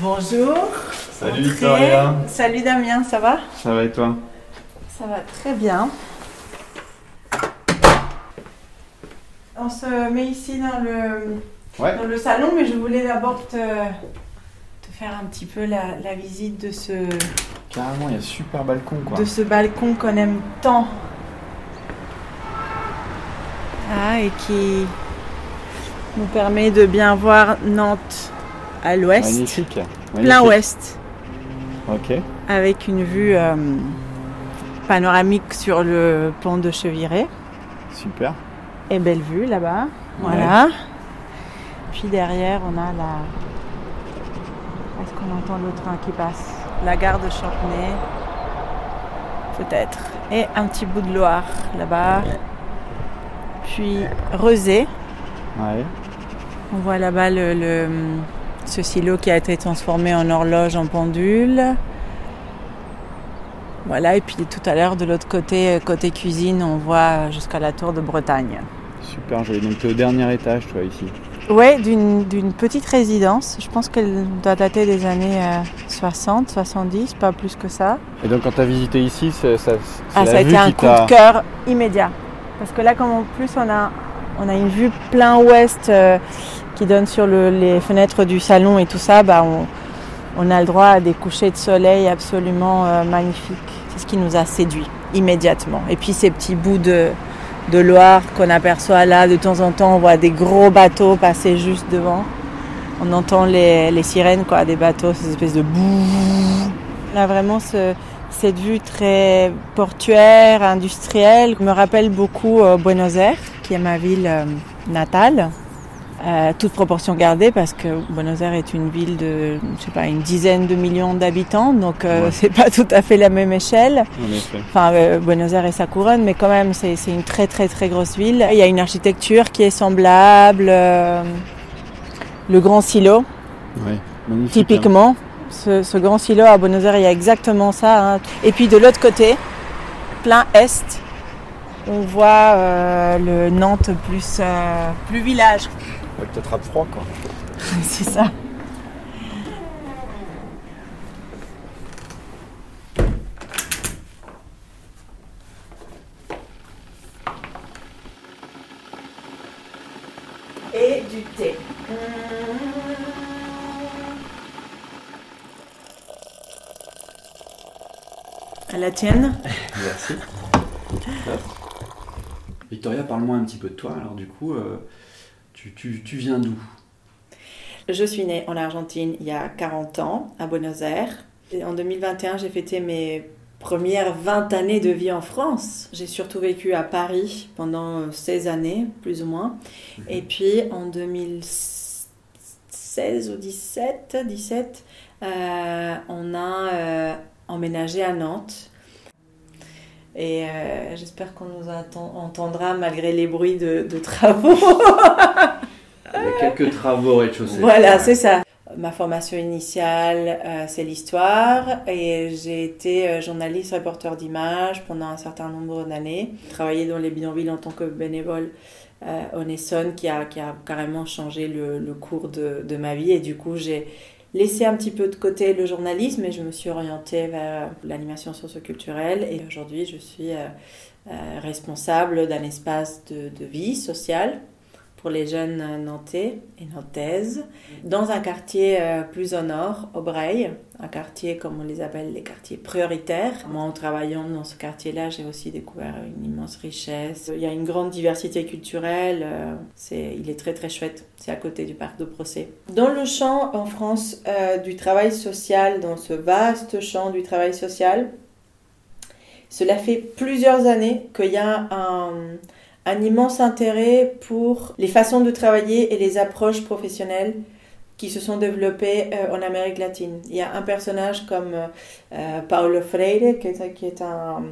Bonjour. Salut Victoria. Salut Damien, ça va? Ça va et toi? Ça va très bien. On se met ici dans le, Ouais. dans le salon, mais je voulais d'abord te, te faire un petit peu la, la visite de ce, Carrément, il y a super balcon quoi. de ce balcon qu'on aime tant. Ah, et qui nous permet de bien voir Nantes à l'ouest, Magnifique. plein ouest, Ok. avec une vue euh, panoramique sur le pont de Cheviré. Super. Et belle vue là-bas. Voilà. Puis derrière, on a la. Est-ce qu'on entend le train qui passe? La gare de Champnay. Peut-être. Et un petit bout de Loire là-bas. Puis Rezé. Ouais. On voit là-bas le, le- ce silo qui a été transformé en horloge en pendule. Voilà, et puis tout à l'heure, de l'autre côté, côté cuisine, on voit jusqu'à la tour de Bretagne. Super joli. Donc tu es au dernier étage toi ici. Ouais, d'une petite résidence. Je pense qu'elle doit dater des années euh, 60, 70, pas plus que ça. Et donc quand tu as visité ici, ça, c'est Ah, la ça a été un coup de cœur immédiat. Parce que là, comme en plus, on a, on a une vue plein ouest euh, qui donne sur le- les fenêtres du salon et tout ça, bah, on, a le droit à des couchers de soleil absolument euh, magnifiques. C'est ce qui nous a séduit immédiatement. Et puis ces petits bouts de, Loire qu'on aperçoit là, de temps en temps, on voit des gros bateaux passer juste devant. On entend les, sirènes, quoi, des bateaux, ces espèces de bouh. Là, vraiment, ce, cette vue très portuaire, industrielle, me rappelle beaucoup euh, Buenos Aires, qui est ma ville euh, natale. Euh, toute proportion gardée parce que Buenos Aires est une ville de, je sais pas, une dizaine de millions d'habitants, donc euh, Ouais. c'est pas tout à fait la même échelle. En. Enfin, euh, Buenos Aires et sa couronne, mais quand même, c'est une très très très grosse ville. Il y a une architecture qui est semblable. euh, le grand silo, Ouais. Magnifique. hein. typiquement. Ce, ce grand silo à Buenos Aires, il y a exactement ça. hein. Et puis de l'autre côté, plein est, on voit le Nantes plus, plus village. Ouais, que t'attrapes froid quoi. C'est ça. Et du thé. À la tienne Merci. Victoria, parle-moi un petit peu de toi. Alors du coup, euh, tu, tu, tu viens d'où? Je suis née en Argentine il y a 40 ans, à Buenos Aires. Et en 2021, j'ai fêté mes premières 20 années de vie en France. J'ai surtout vécu à Paris pendant 16 années, plus ou moins. Et puis en 2016 ou 17, 17 euh, on a euh, emménagé à Nantes. Et euh, j'espère qu'on nous entendra malgré les bruits de, de travaux. Il y a quelques travaux au rez-de-chaussée. Voilà, c'est ça. Ma formation initiale, euh, c'est l'histoire et j'ai été euh, journaliste, reporter d'images pendant un certain nombre d'années. Travaillé dans les bidonvilles en tant que bénévole euh, au Nesson qui a, qui a carrément changé le, le cours de, de ma vie et du coup j'ai laissé un petit peu de côté le journalisme et je me suis orientée vers l'animation socioculturelle. Et aujourd'hui je suis euh, euh, responsable d'un espace de, de vie sociale pour les jeunes nantais et nantaises, dans un quartier euh, plus au nord, au Breil, un quartier comme on les appelle les quartiers prioritaires. Moi, en travaillant dans ce quartier-là, j'ai aussi découvert une immense richesse. Il y a une grande diversité culturelle, euh, c'est, il est très très chouette, c'est à côté du parc de Procès. Dans le champ en France euh, du travail social, dans ce vaste champ du travail social, cela fait plusieurs années qu'il y a un un immense intérêt pour les façons de travailler et les approches professionnelles qui se sont développées euh, en Amérique latine. Il y a un personnage comme euh, Paulo Freire, qui est, un,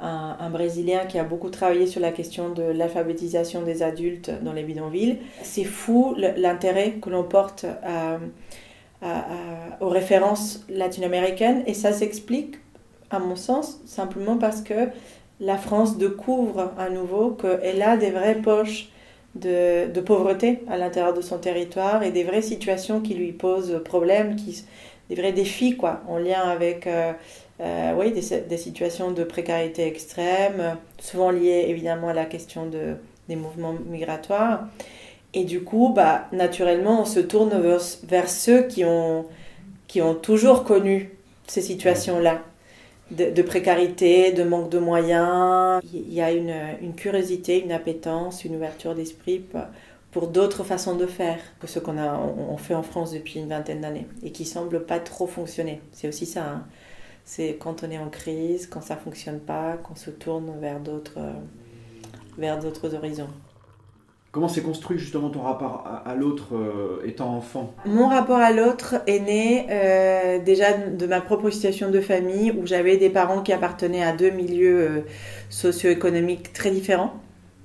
un, Brésilien qui a beaucoup travaillé sur la question de l'alphabétisation des adultes dans les bidonvilles. C'est fou l'intérêt que l'on porte à, aux références latino-américaines et ça s'explique, à mon sens, simplement parce que la France découvre à nouveau qu'elle a des vraies poches de, pauvreté à l'intérieur de son territoire et des vraies situations qui lui posent problème, qui, des vrais défis quoi, en lien avec euh, euh, oui, des, situations de précarité extrême, souvent liées évidemment à la question de, des mouvements migratoires. Et du coup, bah, naturellement, on se tourne vers, ceux qui ont, qui ont toujours connu ces situations-là de, précarité, de manque de moyens. Il y a une, curiosité, une appétence, une ouverture d'esprit pour d'autres façons de faire que ce qu'on a fait en France depuis une vingtaine d'années et qui semblent pas trop fonctionner. C'est aussi ça. Hein. C'est quand on est en crise, quand ça fonctionne pas, qu'on se tourne vers d'autres vers d'autres horizons. Comment s'est construit justement ton rapport à, l'autre euh, étant enfant? Mon rapport à l'autre est né euh, déjà de ma propre situation de famille où j'avais des parents qui appartenaient à deux milieux euh, socio-économiques très différents.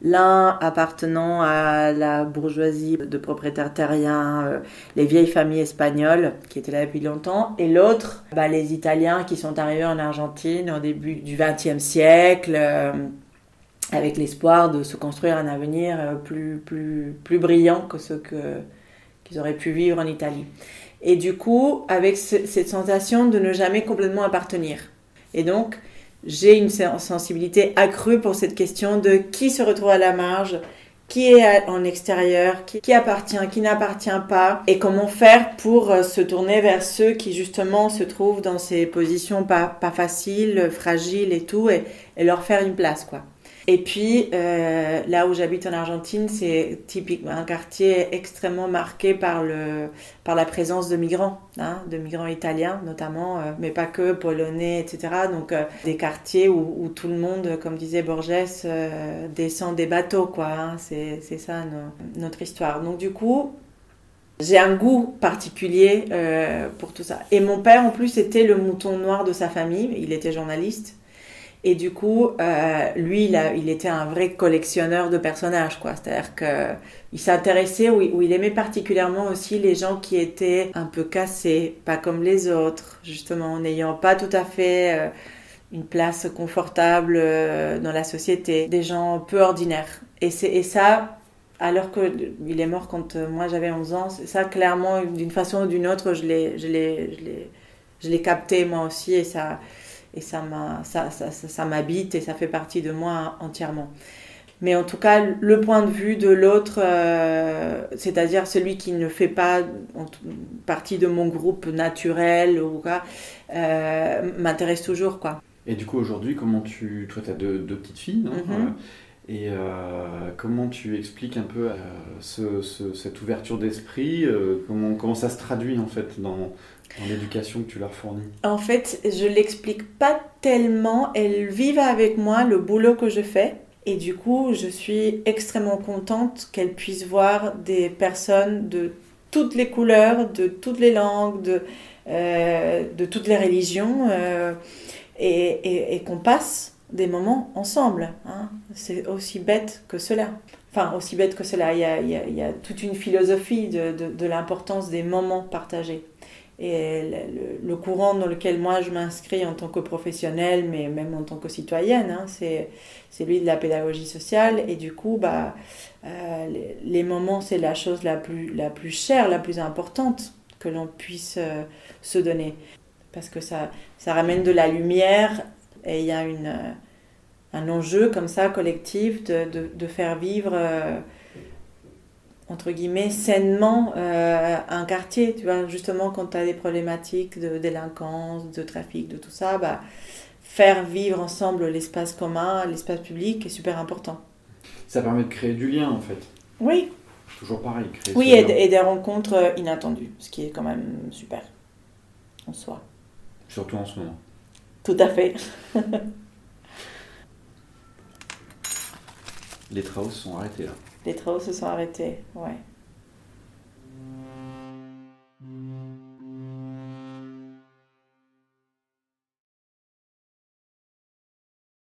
L'un appartenant à la bourgeoisie de propriétaires terriens, les vieilles familles espagnoles qui étaient là depuis longtemps, et l'autre, bah, les Italiens qui sont arrivés en Argentine au début du XXe siècle avec l'espoir de se construire un avenir euh, plus, plus, plus brillant que ce que, qu'ils auraient pu vivre en Italie. Et du coup, avec cette sensation de ne jamais complètement appartenir. Et donc, j'ai une sensibilité accrue pour cette question de qui se retrouve à la marge, qui est en extérieur, qui, appartient, qui n'appartient pas, et comment faire pour euh, se tourner vers ceux qui justement se trouvent dans ces positions pas, pas faciles, fragiles et tout, et, et leur faire une place, quoi. Et puis, euh, là où j'habite en Argentine, c'est typiquement un quartier extrêmement marqué par, le, par la présence de migrants, hein, de migrants italiens notamment, euh, mais pas que, polonais, etc. Donc, euh, des quartiers où, tout le monde, comme disait Borges, descend des bateaux, quoi. Hein, c'est ça notre histoire. Donc, du coup, j'ai un goût particulier pour tout ça. Et mon père, en plus, était le mouton noir de sa famille. Il était journaliste. Et du coup, euh, lui, il, était un vrai collectionneur de personnages, quoi. C'est-à-dire que il s'intéressait ou, il aimait particulièrement aussi les gens qui étaient un peu cassés, pas comme les autres, justement, n'ayant pas tout à fait euh, une place confortable euh, dans la société, des gens peu ordinaires. Et, et ça, alors qu'il est mort quand moi j'avais 11 ans, ça, clairement, d'une façon ou d'une autre, je l'ai capté moi aussi et ça et ça ça, ça, ça, m'habite et ça fait partie de moi entièrement. Mais en tout cas, le point de vue de l'autre, euh, c'est-à-dire celui qui ne fait pas partie de mon groupe naturel ou quoi, euh, m'intéresse toujours quoi. Et du coup aujourd'hui, comment tu, toi, tu as deux, deux, petites filles, mm-hmm. Et euh, comment tu expliques un peu ce, cette ouverture d'esprit comment, comment ça se traduit en fait dans, l'éducation que tu leur fournis En fait, je l'explique pas tellement. Elles vivent avec moi le boulot que je fais. Et du coup, je suis extrêmement contente qu'elles puissent voir des personnes de toutes les couleurs, de toutes les langues, de, euh, toutes les religions, euh, et, qu'on passe des moments ensemble. Hein. C'est aussi bête que cela. Enfin, aussi bête que cela. Il y a, il y a, toute une philosophie de l'importance des moments partagés. Et le, courant dans lequel moi je m'inscris en tant que professionnelle, mais même en tant que citoyenne, hein, c'est celui de la pédagogie sociale. Et du coup, bah, euh, les, moments, c'est la chose la plus, la plus chère, la plus importante que l'on puisse euh, se donner. Parce que ça, ça ramène de la lumière et il y a une, un enjeu comme ça collectif de, de, faire vivre. Euh, entre guillemets, sainement euh, un quartier. Tu vois, justement, quand tu as des problématiques de délinquance, de trafic, de tout ça, bah, faire vivre ensemble l'espace commun, l'espace public est super important. Ça permet de créer du lien, en fait. Oui. Toujours pareil. Créer oui, et, des rencontres inattendues, ce qui est quand même super en soi. Surtout en ce moment. Tout à fait. Les travaux sont arrêtés là. Les travaux se sont arrêtés, ouais.